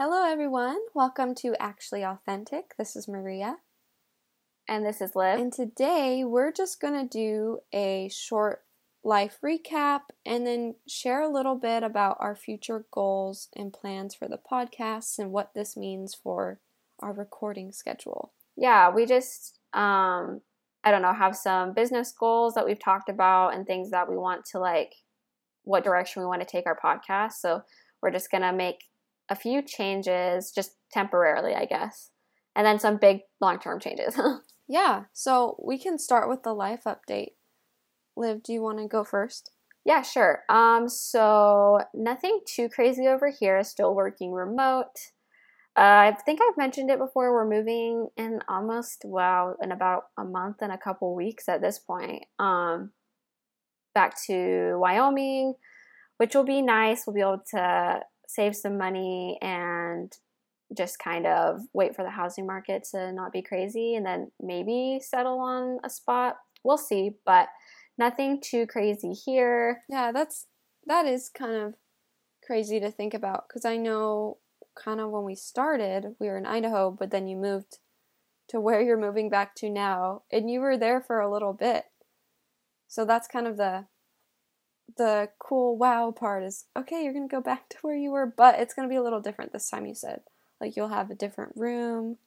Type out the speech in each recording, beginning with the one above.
Hello, everyone. Welcome to Actually Authentic. This is Maria. And this is Liv. And today we're just going to do a short life recap and then share a little bit about our future goals and plans for the podcast and what this means for our recording schedule. Yeah, we just, um, I don't know, have some business goals that we've talked about and things that we want to like, what direction we want to take our podcast. So we're just going to make a few changes just temporarily, I guess, and then some big long term changes. yeah, so we can start with the life update. Liv, do you want to go first? Yeah, sure. Um, so nothing too crazy over here. Still working remote. Uh, I think I've mentioned it before. We're moving in almost wow in about a month and a couple weeks at this point. Um, back to Wyoming, which will be nice. We'll be able to save some money and just kind of wait for the housing market to not be crazy and then maybe settle on a spot. We'll see, but nothing too crazy here. Yeah, that's that is kind of crazy to think about because I know kind of when we started, we were in Idaho, but then you moved to where you're moving back to now, and you were there for a little bit. So that's kind of the the cool wow part is okay, you're going to go back to where you were, but it's going to be a little different this time you said. Like you'll have a different room.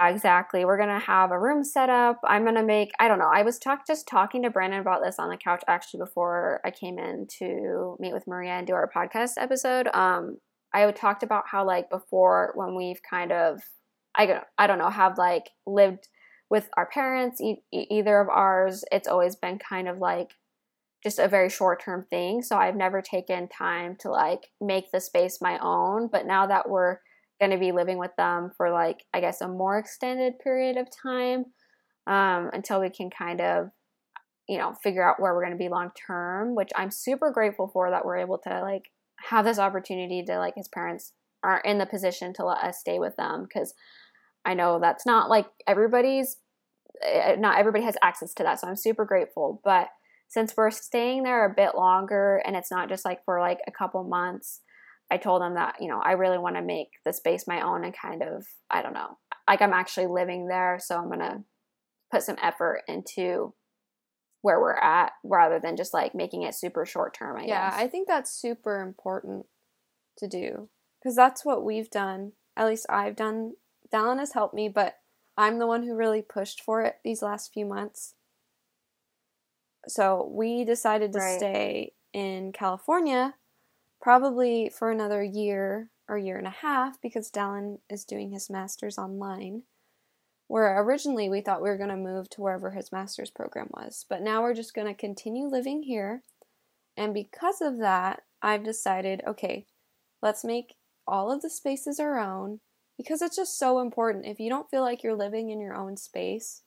Exactly. We're gonna have a room set up. I'm gonna make. I don't know. I was talk just talking to Brandon about this on the couch actually before I came in to meet with Maria and do our podcast episode. Um, I talked about how like before when we've kind of I I don't know have like lived with our parents e- either of ours. It's always been kind of like just a very short term thing. So I've never taken time to like make the space my own. But now that we're going to be living with them for like I guess a more extended period of time um, until we can kind of you know figure out where we're going to be long term, which I'm super grateful for that we're able to like have this opportunity to like his parents are in the position to let us stay with them because I know that's not like everybody's eh, not everybody has access to that. So I'm super grateful, but since we're staying there a bit longer and it's not just like for like a couple months, I told them that, you know, I really want to make the space my own and kind of, I don't know, like I'm actually living there. So I'm going to put some effort into where we're at rather than just like making it super short term, I yeah, guess. I think that's super important to do because that's what we've done. At least I've done. Dallin has helped me, but I'm the one who really pushed for it these last few months. So we decided to right. stay in California probably for another year or year and a half because Dallin is doing his master's online. Where originally we thought we were going to move to wherever his master's program was, but now we're just going to continue living here. And because of that, I've decided okay, let's make all of the spaces our own because it's just so important. If you don't feel like you're living in your own space,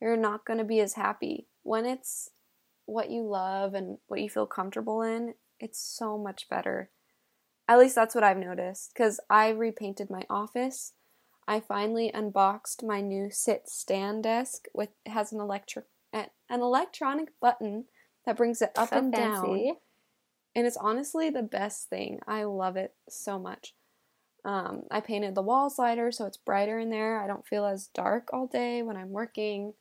you're not going to be as happy. When it's what you love and what you feel comfortable in, it's so much better. At least that's what I've noticed because I repainted my office. I finally unboxed my new sit stand desk with has an electric an electronic button that brings it up so and fancy. down. And it's honestly the best thing. I love it so much. Um, I painted the wall slider so it's brighter in there. I don't feel as dark all day when I'm working.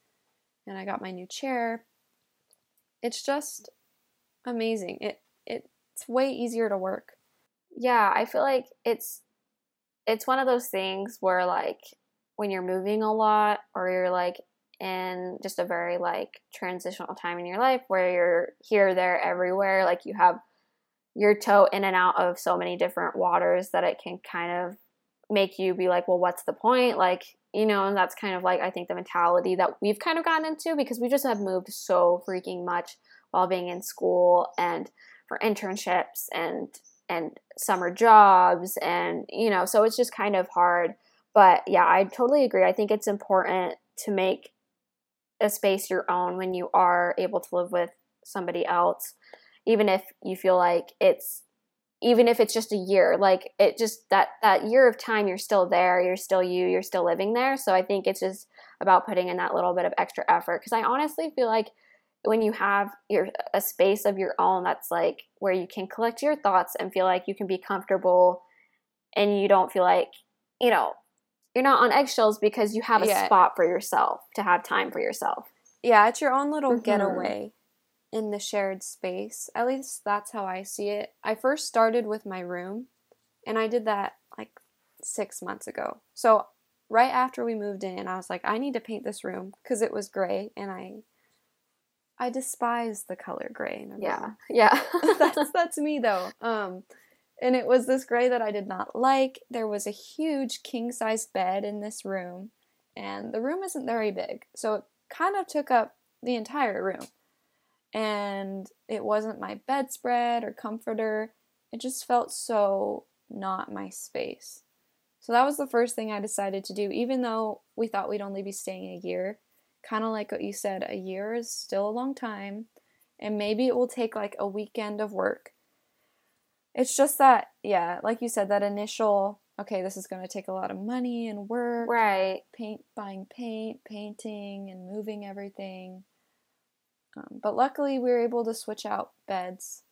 And I got my new chair it's just amazing. It, it it's way easier to work. Yeah, I feel like it's it's one of those things where like when you're moving a lot or you're like in just a very like transitional time in your life where you're here there everywhere like you have your toe in and out of so many different waters that it can kind of make you be like well what's the point like you know, and that's kind of like I think the mentality that we've kind of gotten into because we just have moved so freaking much while being in school and for internships and and summer jobs and you know, so it's just kind of hard. But yeah, I totally agree. I think it's important to make a space your own when you are able to live with somebody else even if you feel like it's even if it's just a year like it just that that year of time you're still there you're still you you're still living there so i think it's just about putting in that little bit of extra effort because i honestly feel like when you have your a space of your own that's like where you can collect your thoughts and feel like you can be comfortable and you don't feel like, you know, you're not on eggshells because you have a Yeah. spot for yourself to have time for yourself. Yeah, it's your own little Mhm. getaway in the shared space. At least that's how I see it. I first started with my room, and I did that like six months ago. So right after we moved in, I was like, I need to paint this room because it was gray, and I I despise the color gray in a Yeah. room. Yeah. that's that's me though. Um, and it was this gray that I did not like. There was a huge king size bed in this room, and the room isn't very big, so it kind of took up the entire room. And it wasn't my bedspread or comforter. It just felt so not my space. So that was the first thing I decided to do, even though we thought we'd only be staying a year. Kind of like what you said, a year is still a long time and maybe it will take like a weekend of work. It's just that, yeah, like you said, that initial, okay, this is going to take a lot of money and work, right. paint, buying paint, painting, and moving everything. Um, but luckily, we were able to switch out beds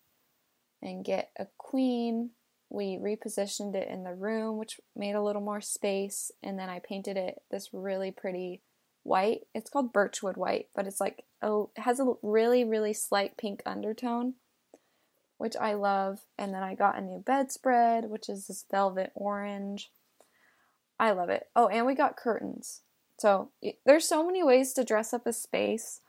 and get a queen. We repositioned it in the room, which made a little more space, and then I painted it this really pretty white. It's called birchwood white, but it's like a, it has a really really slight pink undertone, which I love. And then I got a new bedspread, which is this velvet orange. I love it. Oh, and we got curtains. So there's so many ways to dress up a space.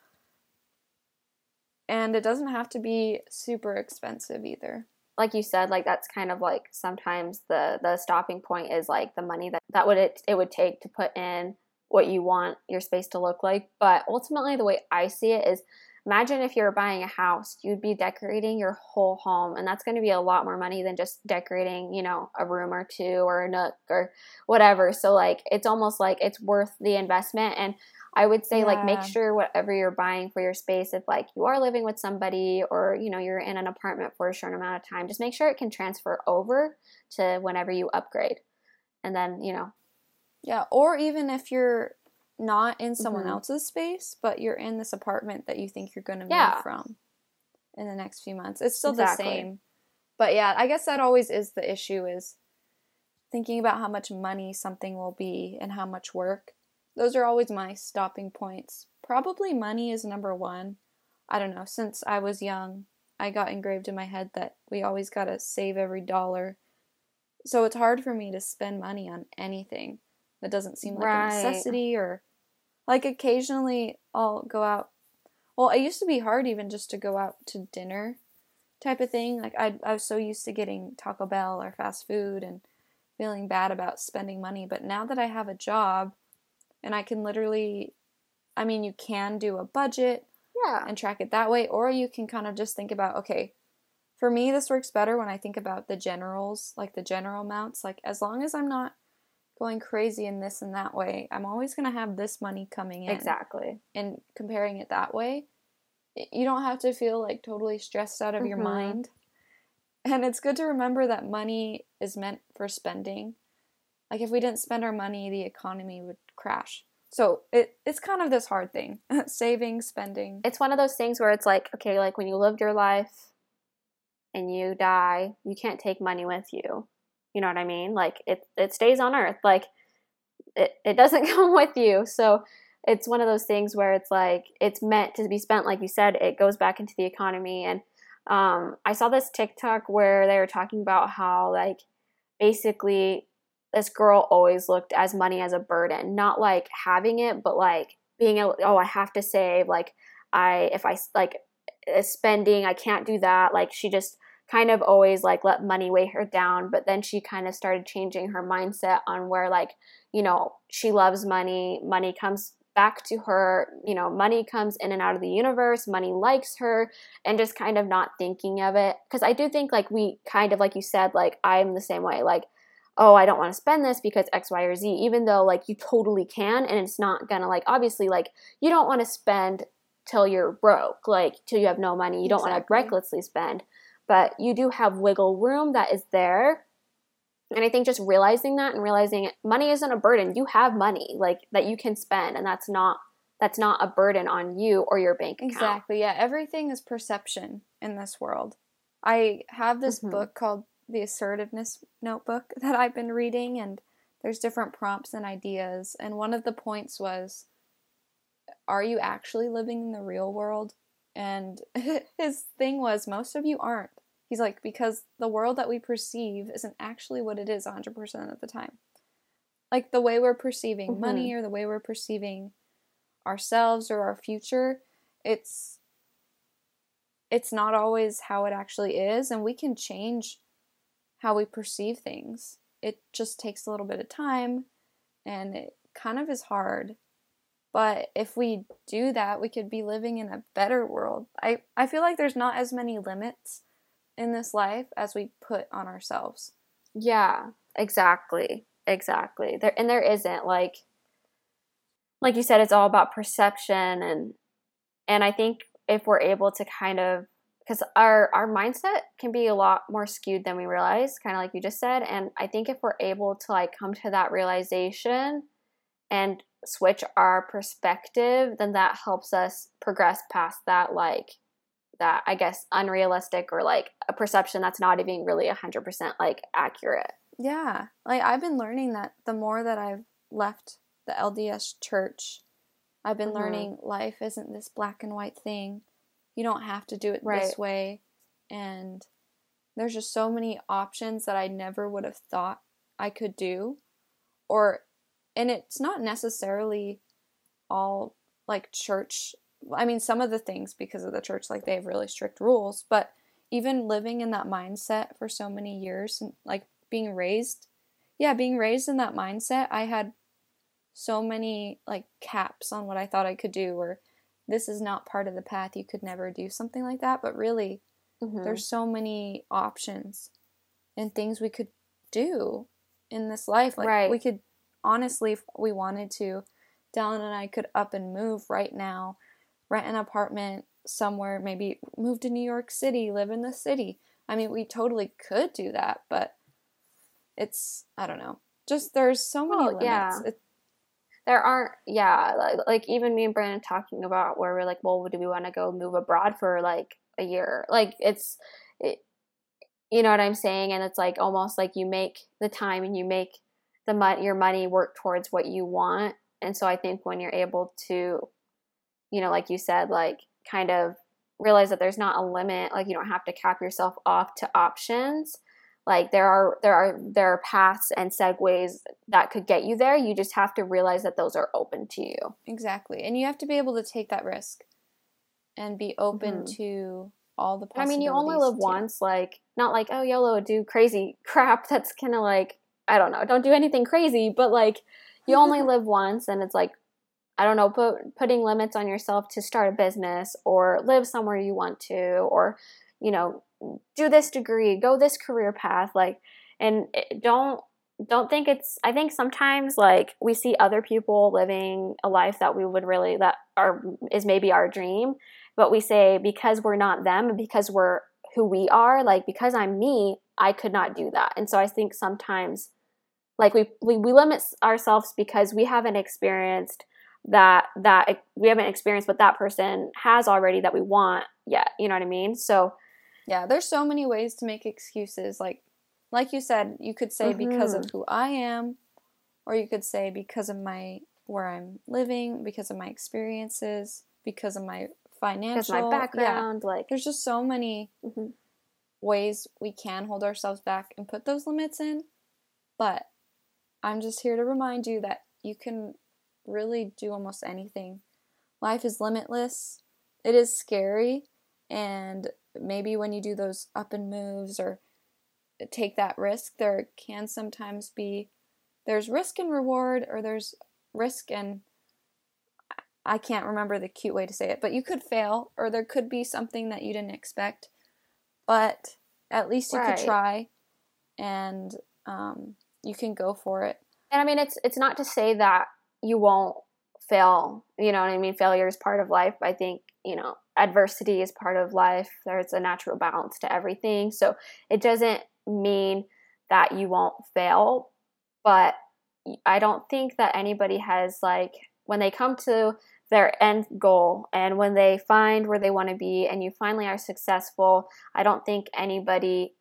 And it doesn't have to be super expensive either. like you said like that's kind of like sometimes the the stopping point is like the money that that would it, it would take to put in what you want your space to look like. But ultimately the way i see it is imagine if you're buying a house you'd be decorating your whole home and that's going to be a lot more money than just decorating you know a room or two or a nook or whatever. So like it's almost like it's worth the investment. And I would say like make sure whatever you're buying for your space, if like you are living with somebody or you know you're in an apartment for a short amount of time, just make sure it can transfer over to whenever you upgrade. And then, you know, Yeah, or even if you're not in someone Mhm. else's space, but you're in this apartment that you think you're going to move Yeah. from in the next few months. It's still Exactly. the same. But yeah, I guess that always is the issue is thinking about how much money something will be and how much work. Those are always my stopping points. Probably money is number 1. I don't know, since I was young, I got engraved in my head that we always got to save every dollar. So it's hard for me to spend money on anything that doesn't seem like Right. a necessity or like occasionally I'll go out. Well, it used to be hard even just to go out to dinner type of thing. Like I I was so used to getting Taco Bell or fast food and feeling bad about spending money, but now that I have a job and I can literally I mean, you can do a budget yeah. and track it that way or you can kind of just think about okay for me this works better when i think about the generals like the general amounts like as long as i'm not going crazy in this and that way i'm always going to have this money coming in Exactly. and comparing it that way you don't have to feel like totally stressed out of your Mhm. mind and it's good to remember that money is meant for spending like if we didn't spend our money the economy would crash so it, it's kind of this hard thing saving spending It's one of those things where it's like, okay, like when you lived your life and you die, you can't take money with you. You know what I mean? Like it it stays on earth. Like it, it doesn't come with you. So it's one of those things where it's like it's meant to be spent like you said it goes back into the economy and um, i saw this tiktok where they were talking about how like basically this girl always looked as money as a burden. Not like having it but like being able oh i have to save like i if i like uh, spending i can't do that. Like she just kind of always like let money weigh her down but then she kind of started changing her mindset on where like you know she loves money money comes back to her you know money comes in and out of the universe money likes her and just kind of not thinking of it. Because i do think like we kind of like you said like i'm the same way. Like oh i don't want to spend this because x y or z even though like you totally can and it's not gonna like obviously like you don't want to spend till you're broke like till you have no money you don't want to recklessly spend but you do have wiggle room that is there and i think just realizing that and realizing money isn't a burden you have money like that you can spend and that's not that's not a burden on you or your bank account Exactly. Yeah, everything is perception in this world. I have this Mhm. book called the assertiveness notebook that I've been reading, and there's different prompts and ideas. And one of the points was, Are you actually living in the real world? And his thing was, Most of you aren't. He's like, Because the world that we perceive isn't actually what it is 100% of the time. Like the way we're perceiving mm-hmm. money or the way we're perceiving ourselves or our future, it's it's not always how it actually is and we can change how we perceive things. It just takes a little bit of time and it kind of is hard. But if we do that, we could be living in a better world. I, I feel like there's not as many limits in this life as we put on ourselves. Yeah, exactly. Exactly. There and there isn't like like you said it's all about perception and and I think if we're able to kind of because our our mindset can be a lot more skewed than we realize kind of like you just said and i think if we're able to like come to that realization and switch our perspective then that helps us progress past that like that i guess unrealistic or like a perception that's not even really 100% like accurate yeah like i've been learning that the more that i've left the lds church i've been mm-hmm. learning life isn't this black and white thing you don't have to do it right. this way. And there's just so many options that I never would have thought I could do. Or, and it's not necessarily all like church. I mean, some of the things because of the church, like they have really strict rules, but even living in that mindset for so many years and like being raised, yeah, being raised in that mindset, I had so many like caps on what I thought I could do or this is not part of the path, you could never do something like that. But really, mm-hmm. there's so many options and things we could do in this life. Like right. we could honestly, if we wanted to, Dallin and I could up and move right now, rent an apartment somewhere, maybe move to New York City, live in the city. I mean, we totally could do that, but it's I don't know. Just there's so many oh, limits. Yeah. It, there aren't yeah like, like even me and brandon talking about where we're like well do we want to go move abroad for like a year? Like it's it, you know what i'm saying? And it's like almost like you make the time and you make the money your money work towards what you want. And so i think when you're able to you know like you said like kind of realize that there's not a limit like you don't have to cap yourself off to options like there are there are there are paths and segues that could get you there. You just have to realize that those are open to you. Exactly. And you have to be able to take that risk and be open mm-hmm. to all the i mean you only live too. once like not like oh yolo do crazy crap. That's kind of like i don't know. Don't do anything crazy but like you only live once and it's like i don't know put, putting limits on yourself to start a business or live somewhere you want to or you know do this degree, go this career path, like, and don't don't think it's i think sometimes like we see other people living a life that we would really that are is maybe our dream but we say because we're not them because we're who we are like because i'm me i could not do that. And so i think sometimes like we we, we limit ourselves because we haven't experienced that that we haven't experienced what that person has already that we want yet you know what i mean? So yeah, there's so many ways to make excuses. Like, like you said, you could say mm-hmm. because of mm-hmm. who I am, or you could say because of my where I'm living, because of my experiences, because of my financial, because my background. Yeah. Like, there's just so many mm-hmm. ways we can hold ourselves back and put those limits in. But I'm just here to remind you that you can really do almost anything. Life is limitless. It is scary, and maybe when you do those up and moves or take that risk, there can sometimes be there's risk and reward, or there's risk and I can't remember the cute way to say it, but you could fail, or there could be something that you didn't expect, but at least you right. could try, and um, you can go for it. And I mean, it's it's not to say that you won't fail. You know what I mean? Failure is part of life. I think you know adversity is part of life. There's a natural balance to everything. So it doesn't mean that you won't fail, but I don't think that anybody has like when they come to their end goal and when they find where they want to be and you finally are successful, I don't think anybody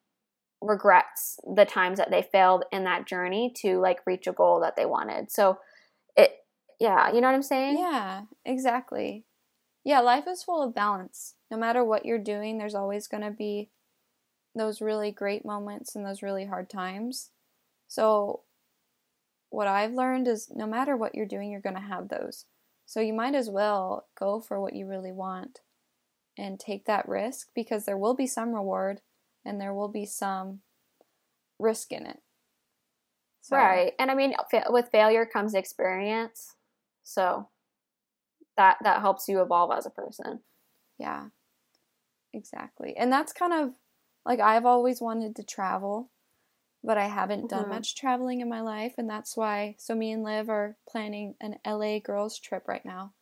regrets the times that they failed in that journey to like reach a goal that they wanted. So yeah, you know what I'm saying? Yeah, exactly. Yeah, life is full of balance. No matter what you're doing, there's always going to be those really great moments and those really hard times. So what I've learned is no matter what you're doing, you're going to have those. So you might as well go for what you really want and take that risk because there will be some reward and there will be some risk in it. So. Right. And I mean with failure comes experience. So that that helps you evolve as a person. Yeah. Exactly. And that's kind of like I've always wanted to travel but I haven't done mm-hmm. much traveling in my life, and that's why. So me and Liv are planning an LA girls trip right now,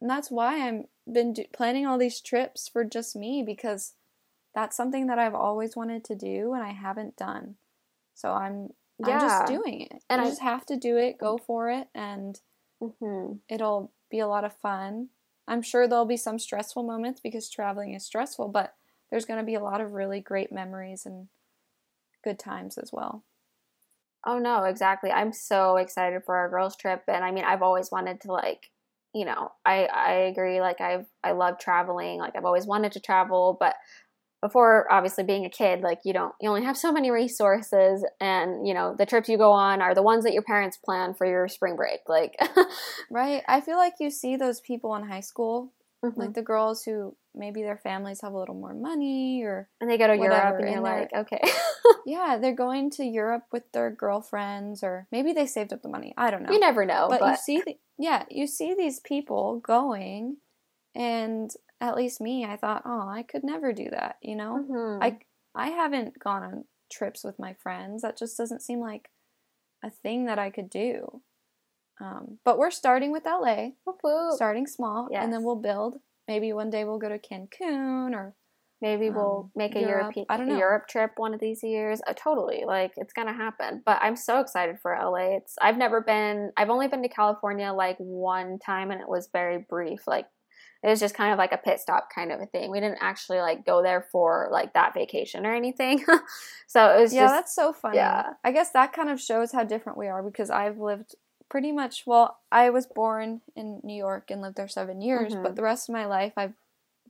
and that's why I'm been do- planning all these trips for just me because that's something that I've always wanted to do and I haven't done. So I'm yeah. I'm just doing it, and I just have to do it, go for it, and mm-hmm. it'll be a lot of fun. I'm sure there'll be some stressful moments because traveling is stressful, but there's going to be a lot of really great memories and good times as well. Oh no, exactly. I'm so excited for our girls trip and I mean I've always wanted to like, you know, I I agree like I've I love traveling, like I've always wanted to travel, but before obviously being a kid, like you don't you only have so many resources and, you know, the trips you go on are the ones that your parents plan for your spring break. Like Right. I feel like you see those people in high school, mm-hmm. like the girls who maybe their families have a little more money or and they go to whatever, Europe and you're like, okay. yeah, they're going to Europe with their girlfriends or maybe they saved up the money. I don't know. You never know. But, but... you see the, yeah, you see these people going and at least me, I thought, "Oh, I could never do that," you know? Mm-hmm. I I haven't gone on trips with my friends. That just doesn't seem like a thing that I could do. Um, but we're starting with LA, starting small, yes. and then we'll build maybe one day we'll go to Cancun or maybe we'll um, make a Europe, Europe I don't know. Europe trip one of these years. Oh, totally, like it's gonna happen. But I'm so excited for LA. It's I've never been. I've only been to California like one time, and it was very brief. Like it was just kind of like a pit stop kind of a thing. We didn't actually like go there for like that vacation or anything. so it was yeah, just, that's so funny. Yeah, I guess that kind of shows how different we are because I've lived pretty much well i was born in new york and lived there seven years mm-hmm. but the rest of my life i've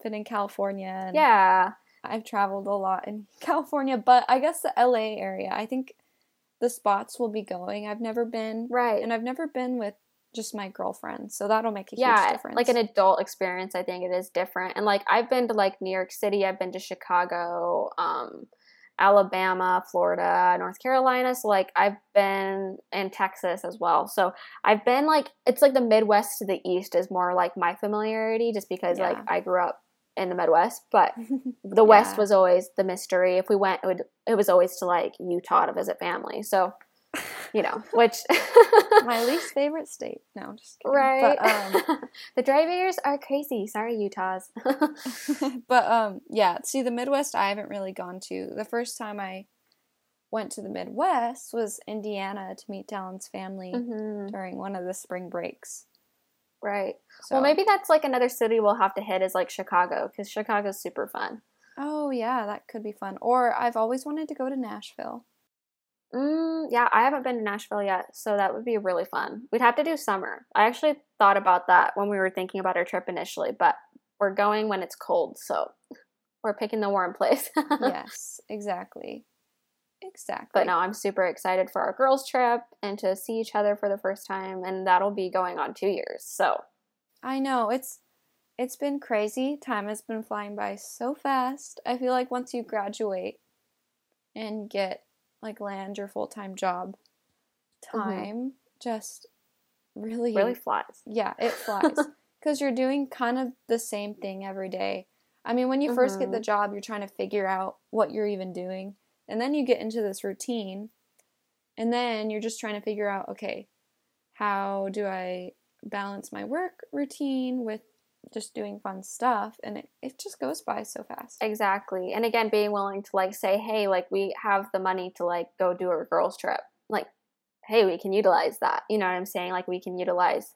been in california yeah i've traveled a lot in california but i guess the la area i think the spots will be going i've never been right and i've never been with just my girlfriend so that'll make a yeah, huge difference like an adult experience i think it is different and like i've been to like new york city i've been to chicago um Alabama, Florida, North Carolina. So like I've been in Texas as well. So I've been like it's like the Midwest to the East is more like my familiarity just because yeah. like I grew up in the Midwest, but the yeah. West was always the mystery. If we went it, would, it was always to like Utah to visit family. So you know, which my least favorite state. No, just kidding. right. But, um, the drivers are crazy. Sorry, Utahs. but um, yeah. See, the Midwest, I haven't really gone to. The first time I went to the Midwest was Indiana to meet Dallin's family mm-hmm. during one of the spring breaks. Right. So, well, maybe that's like another city we'll have to hit is like Chicago because Chicago's super fun. Oh yeah, that could be fun. Or I've always wanted to go to Nashville. Mm, yeah, I haven't been to Nashville yet, so that would be really fun. We'd have to do summer. I actually thought about that when we were thinking about our trip initially, but we're going when it's cold, so we're picking the warm place. yes, exactly. Exactly. But no, I'm super excited for our girls' trip and to see each other for the first time, and that'll be going on two years. So I know it's it's been crazy. Time has been flying by so fast. I feel like once you graduate and get like land your full time job, mm-hmm. time mm-hmm. just really really flies. Yeah, it flies because you're doing kind of the same thing every day. I mean, when you mm-hmm. first get the mm-hmm. job, you're trying to figure out what you're even doing, and then you get into this routine, and then you're just trying to figure out, okay, how do I balance my work routine with just doing fun stuff and it, it just goes by so fast. Exactly and again being willing to like say hey like we have the money to like go do a girls trip like hey we can utilize that you know what i'm saying? Like we can utilize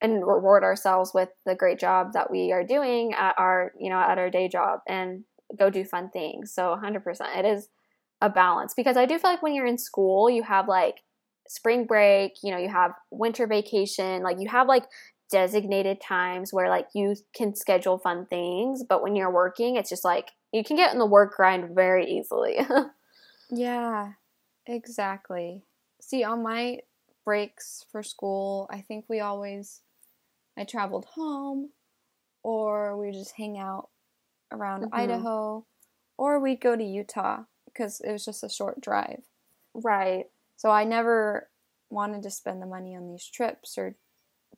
and reward ourselves with the great job that we are doing at our you know at our day job and go do fun things so 100% it is a balance because I do feel like when you're in school, you have like spring break, you know, you have winter vacation, like you have like designated times where like you can schedule fun things, but when you're working, it's just like you can get in the work grind very easily. yeah, exactly. See, on my breaks for school, I think we always I traveled home or we just hang out around mm-hmm. Idaho or we'd go to Utah because it was just a short drive. Right. So I never wanted to spend the money on these trips or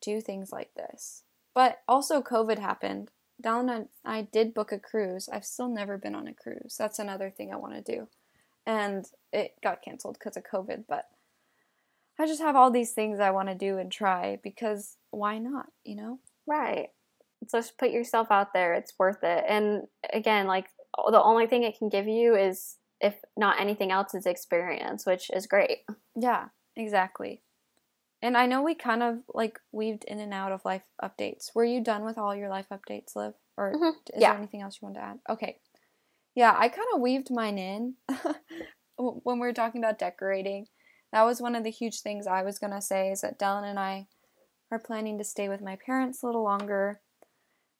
do things like this. But also, COVID happened. Dallin and I did book a cruise. I've still never been on a cruise. That's another thing I want to do. And it got canceled because of COVID. But I just have all these things I want to do and try because why not, you know? Right. So just put yourself out there. It's worth it. And again, like the only thing it can give you is, if not anything else, is experience, which is great. Yeah, exactly. And I know we kind of like weaved in and out of life updates. Were you done with all your life updates, Liv? Or mm-hmm. is yeah. there anything else you want to add? Okay. Yeah, I kind of weaved mine in when we were talking about decorating. That was one of the huge things I was going to say is that Dallin and I are planning to stay with my parents a little longer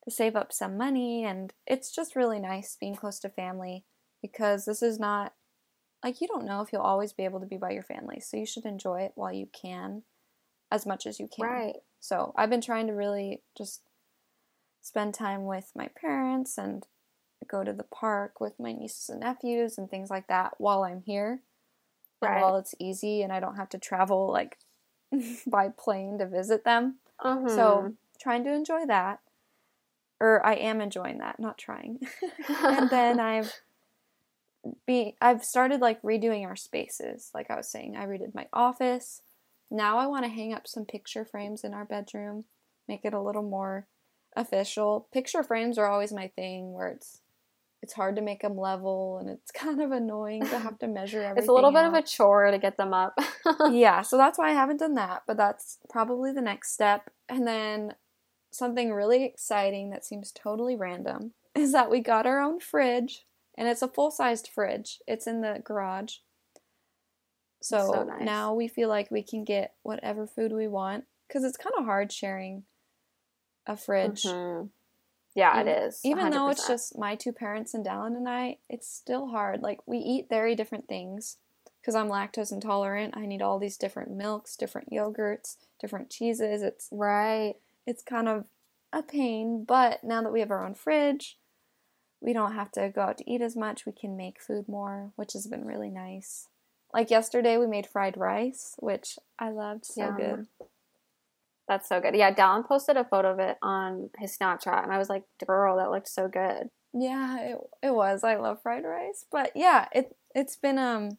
to save up some money. And it's just really nice being close to family because this is not like you don't know if you'll always be able to be by your family. So you should enjoy it while you can as much as you can. Right. So I've been trying to really just spend time with my parents and go to the park with my nieces and nephews and things like that while I'm here. Right. while it's easy and I don't have to travel like by plane to visit them. Uh-huh. So mm-hmm. trying to enjoy that. Or I am enjoying that, not trying. and then I've be I've started like redoing our spaces. Like I was saying, I redid my office. Now I want to hang up some picture frames in our bedroom, make it a little more official. Picture frames are always my thing where it's it's hard to make them level and it's kind of annoying to have to measure everything. it's a little bit out. of a chore to get them up. yeah, so that's why I haven't done that, but that's probably the next step. And then something really exciting that seems totally random is that we got our own fridge and it's a full-sized fridge. It's in the garage. So, so nice. now we feel like we can get whatever food we want because it's kind of hard sharing a fridge. Mm-hmm. Yeah, it is. 100%. Even though it's just my two parents and Dallin and I, it's still hard. Like we eat very different things because I'm lactose intolerant. I need all these different milks, different yogurts, different cheeses. It's right. It's kind of a pain, but now that we have our own fridge, we don't have to go out to eat as much. We can make food more, which has been really nice. Like yesterday, we made fried rice, which I loved. So yeah. good. That's so good. Yeah, Dallin posted a photo of it on his Snapchat, and I was like, "Girl, that looked so good." Yeah, it, it was. I love fried rice, but yeah, it it's been um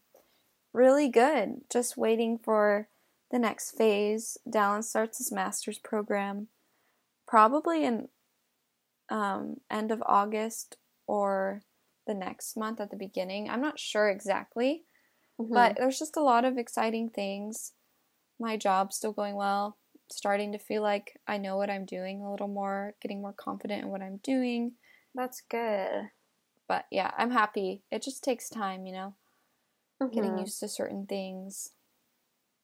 really good. Just waiting for the next phase. Dallin starts his master's program probably in um, end of August or the next month at the beginning. I'm not sure exactly, Mm-hmm. But there's just a lot of exciting things. My job's still going well. Starting to feel like I know what I'm doing a little more, getting more confident in what I'm doing. That's good. But yeah, I'm happy. It just takes time, you know, mm-hmm. getting used to certain things.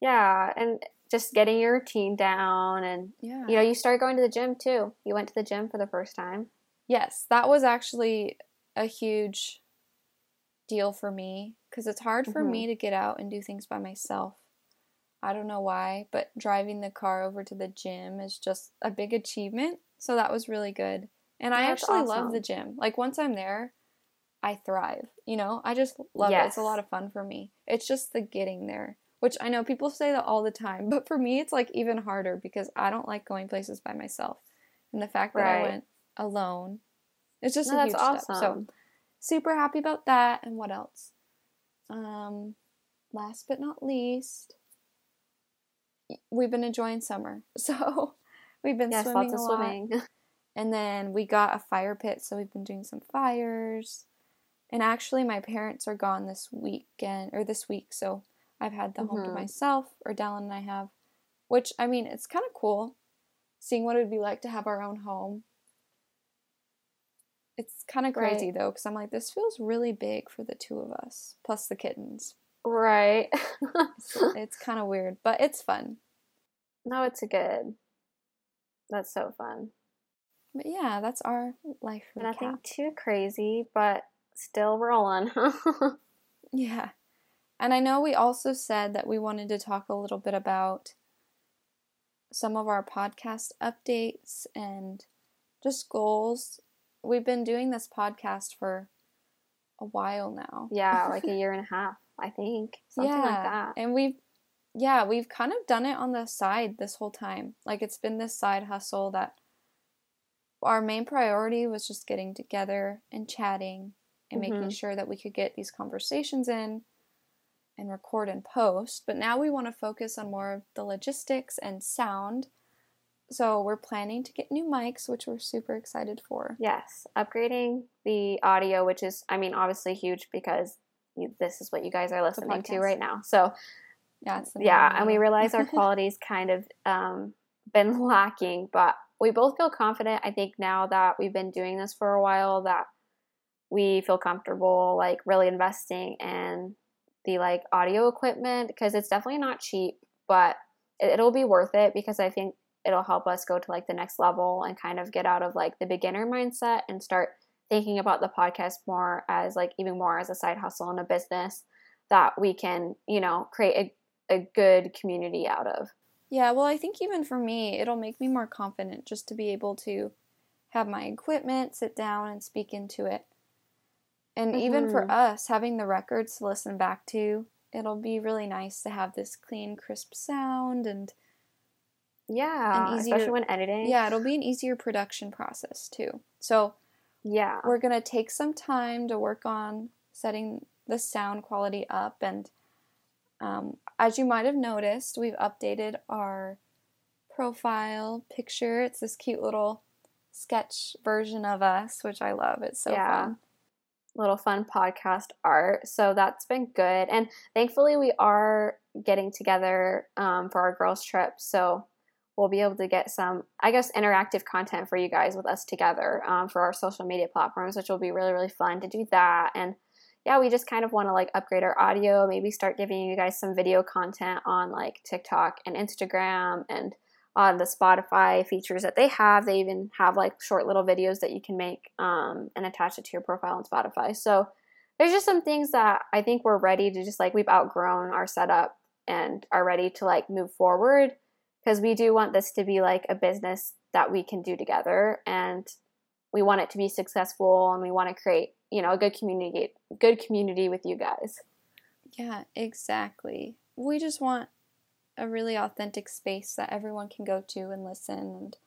Yeah, and just getting your routine down and yeah. you know, you started going to the gym too. You went to the gym for the first time. Yes, that was actually a huge deal for me because it's hard for mm-hmm. me to get out and do things by myself. I don't know why, but driving the car over to the gym is just a big achievement. So that was really good. And I actually awesome. love the gym. Like once I'm there, I thrive. You know, I just love yes. it. It's a lot of fun for me. It's just the getting there, which I know people say that all the time, but for me, it's like even harder because I don't like going places by myself. And the fact that right. I went alone, it's just no, a huge awesome. step. So super happy about that. And what else? Um, last but not least, we've been enjoying summer. So we've been yes, swimming a lot. Swimming. And then we got a fire pit, so we've been doing some fires. And actually, my parents are gone this weekend or this week, so I've had the mm-hmm. home to myself, or Dallin and I have, which I mean, it's kind of cool seeing what it would be like to have our own home It's kind of crazy right. though, because I'm like, this feels really big for the two of us, plus the kittens. Right. so it's kind of weird, but it's fun. No, it's good. That's so fun. But yeah, that's our life. Recap. Nothing too crazy, but still rolling. yeah. And I know we also said that we wanted to talk a little bit about some of our podcast updates and just goals. We've been doing this podcast for a while now. Yeah, like a year and a half, I think. Something yeah. like that. And we've yeah, we've kind of done it on the side this whole time. Like it's been this side hustle that our main priority was just getting together and chatting and mm-hmm. making sure that we could get these conversations in and record and post. But now we want to focus on more of the logistics and sound. So we're planning to get new mics, which we're super excited for. Yes, upgrading the audio, which is, I mean, obviously huge because you, this is what you guys are listening to right now. So yeah, yeah, and we realize our quality's kind of um, been lacking, but we both feel confident. I think now that we've been doing this for a while, that we feel comfortable like really investing in the like audio equipment because it's definitely not cheap, but it'll be worth it because I think it'll help us go to like the next level and kind of get out of like the beginner mindset and start thinking about the podcast more as like even more as a side hustle and a business that we can, you know, create a, a good community out of. Yeah, well, I think even for me, it'll make me more confident just to be able to have my equipment, sit down and speak into it. And mm-hmm. even for mm-hmm. us, having the records to listen back to, it'll be really nice to have this clean, crisp sound and yeah, easier, especially when editing. Yeah, it'll be an easier production process too. So, yeah, we're going to take some time to work on setting the sound quality up and um, as you might have noticed, we've updated our profile picture. It's this cute little sketch version of us, which I love. It's so yeah. fun little fun podcast art. So that's been good. And thankfully, we are getting together um, for our girls' trip. So we'll be able to get some, I guess, interactive content for you guys with us together um, for our social media platforms, which will be really, really fun to do that. And yeah, we just kind of want to like upgrade our audio, maybe start giving you guys some video content on like TikTok and Instagram and on the Spotify features that they have. They even have like short little videos that you can make um, and attach it to your profile on Spotify. So there's just some things that I think we're ready to just like we've outgrown our setup and are ready to like move forward because we do want this to be like a business that we can do together and we want it to be successful and we want to create you know a good community good community with you guys yeah exactly we just want a really authentic space that everyone can go to and listen and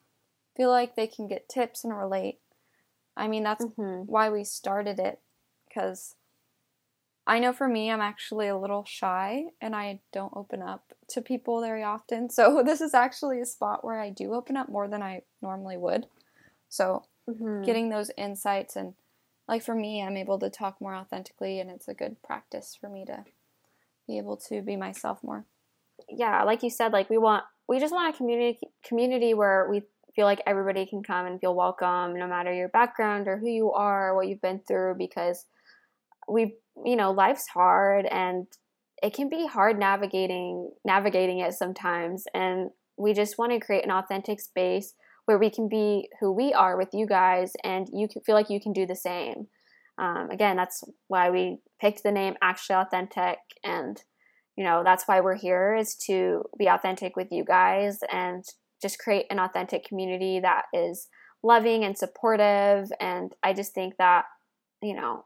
feel like they can get tips and relate. I mean, that's mm-hmm. why we started it because I know for me, I'm actually a little shy and I don't open up to people very often. So, this is actually a spot where I do open up more than I normally would. So, mm-hmm. getting those insights and like for me, I'm able to talk more authentically and it's a good practice for me to be able to be myself more yeah, like you said, like we want we just want a community community where we feel like everybody can come and feel welcome no matter your background or who you are, what you've been through because we you know, life's hard and it can be hard navigating navigating it sometimes and we just want to create an authentic space where we can be who we are with you guys and you feel like you can do the same. Um, again, that's why we picked the name Actually Authentic and you know that's why we're here is to be authentic with you guys and just create an authentic community that is loving and supportive and i just think that you know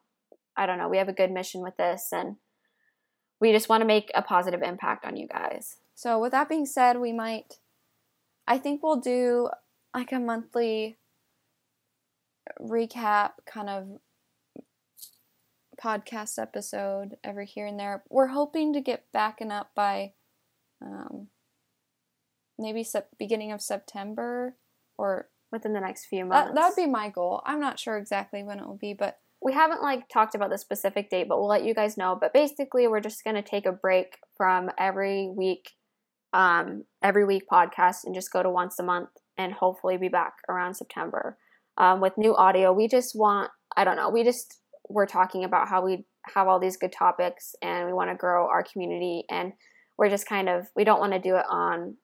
i don't know we have a good mission with this and we just want to make a positive impact on you guys so with that being said we might i think we'll do like a monthly recap kind of podcast episode every here and there. We're hoping to get backing up by um, maybe sep- beginning of September or within the next few months. That would be my goal. I'm not sure exactly when it will be, but we haven't like talked about the specific date, but we'll let you guys know. But basically, we're just to take a break from every week um every week podcast and just go to once a month and hopefully be back around September. Um, with new audio, we just want I don't know. We just we're talking about how we have all these good topics and we want to grow our community and we're just kind of we don't want to do it on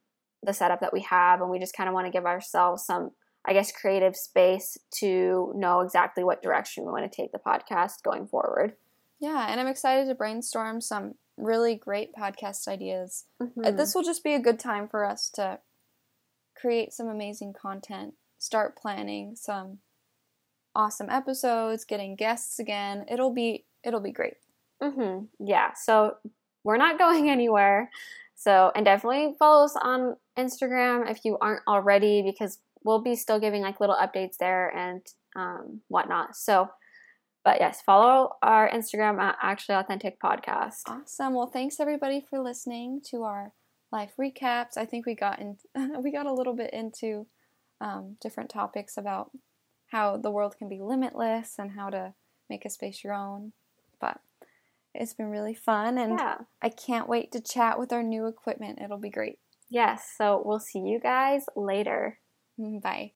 the setup that we have and we just kind of want to give ourselves some I guess creative space to know exactly what direction we want to take the podcast going forward. Yeah, and I'm excited to brainstorm some really great podcast ideas. Mm-hmm. This will just be a good time for us to create some amazing content, start planning some awesome episodes, getting guests again. It'll be it'll be great. Mhm. Yeah. So we're not going anywhere. So, and definitely follow us on Instagram if you aren't already because we'll be still giving like little updates there and um, whatnot. So, but yes, follow our Instagram at Actually Authentic Podcast. Awesome. Well, thanks everybody for listening to our life recaps. I think we got in, we got a little bit into um, different topics about how the world can be limitless and how to make a space your own. But it's been really fun, and yeah. I can't wait to chat with our new equipment. It'll be great. Yes. So we'll see you guys later. Mm, bye.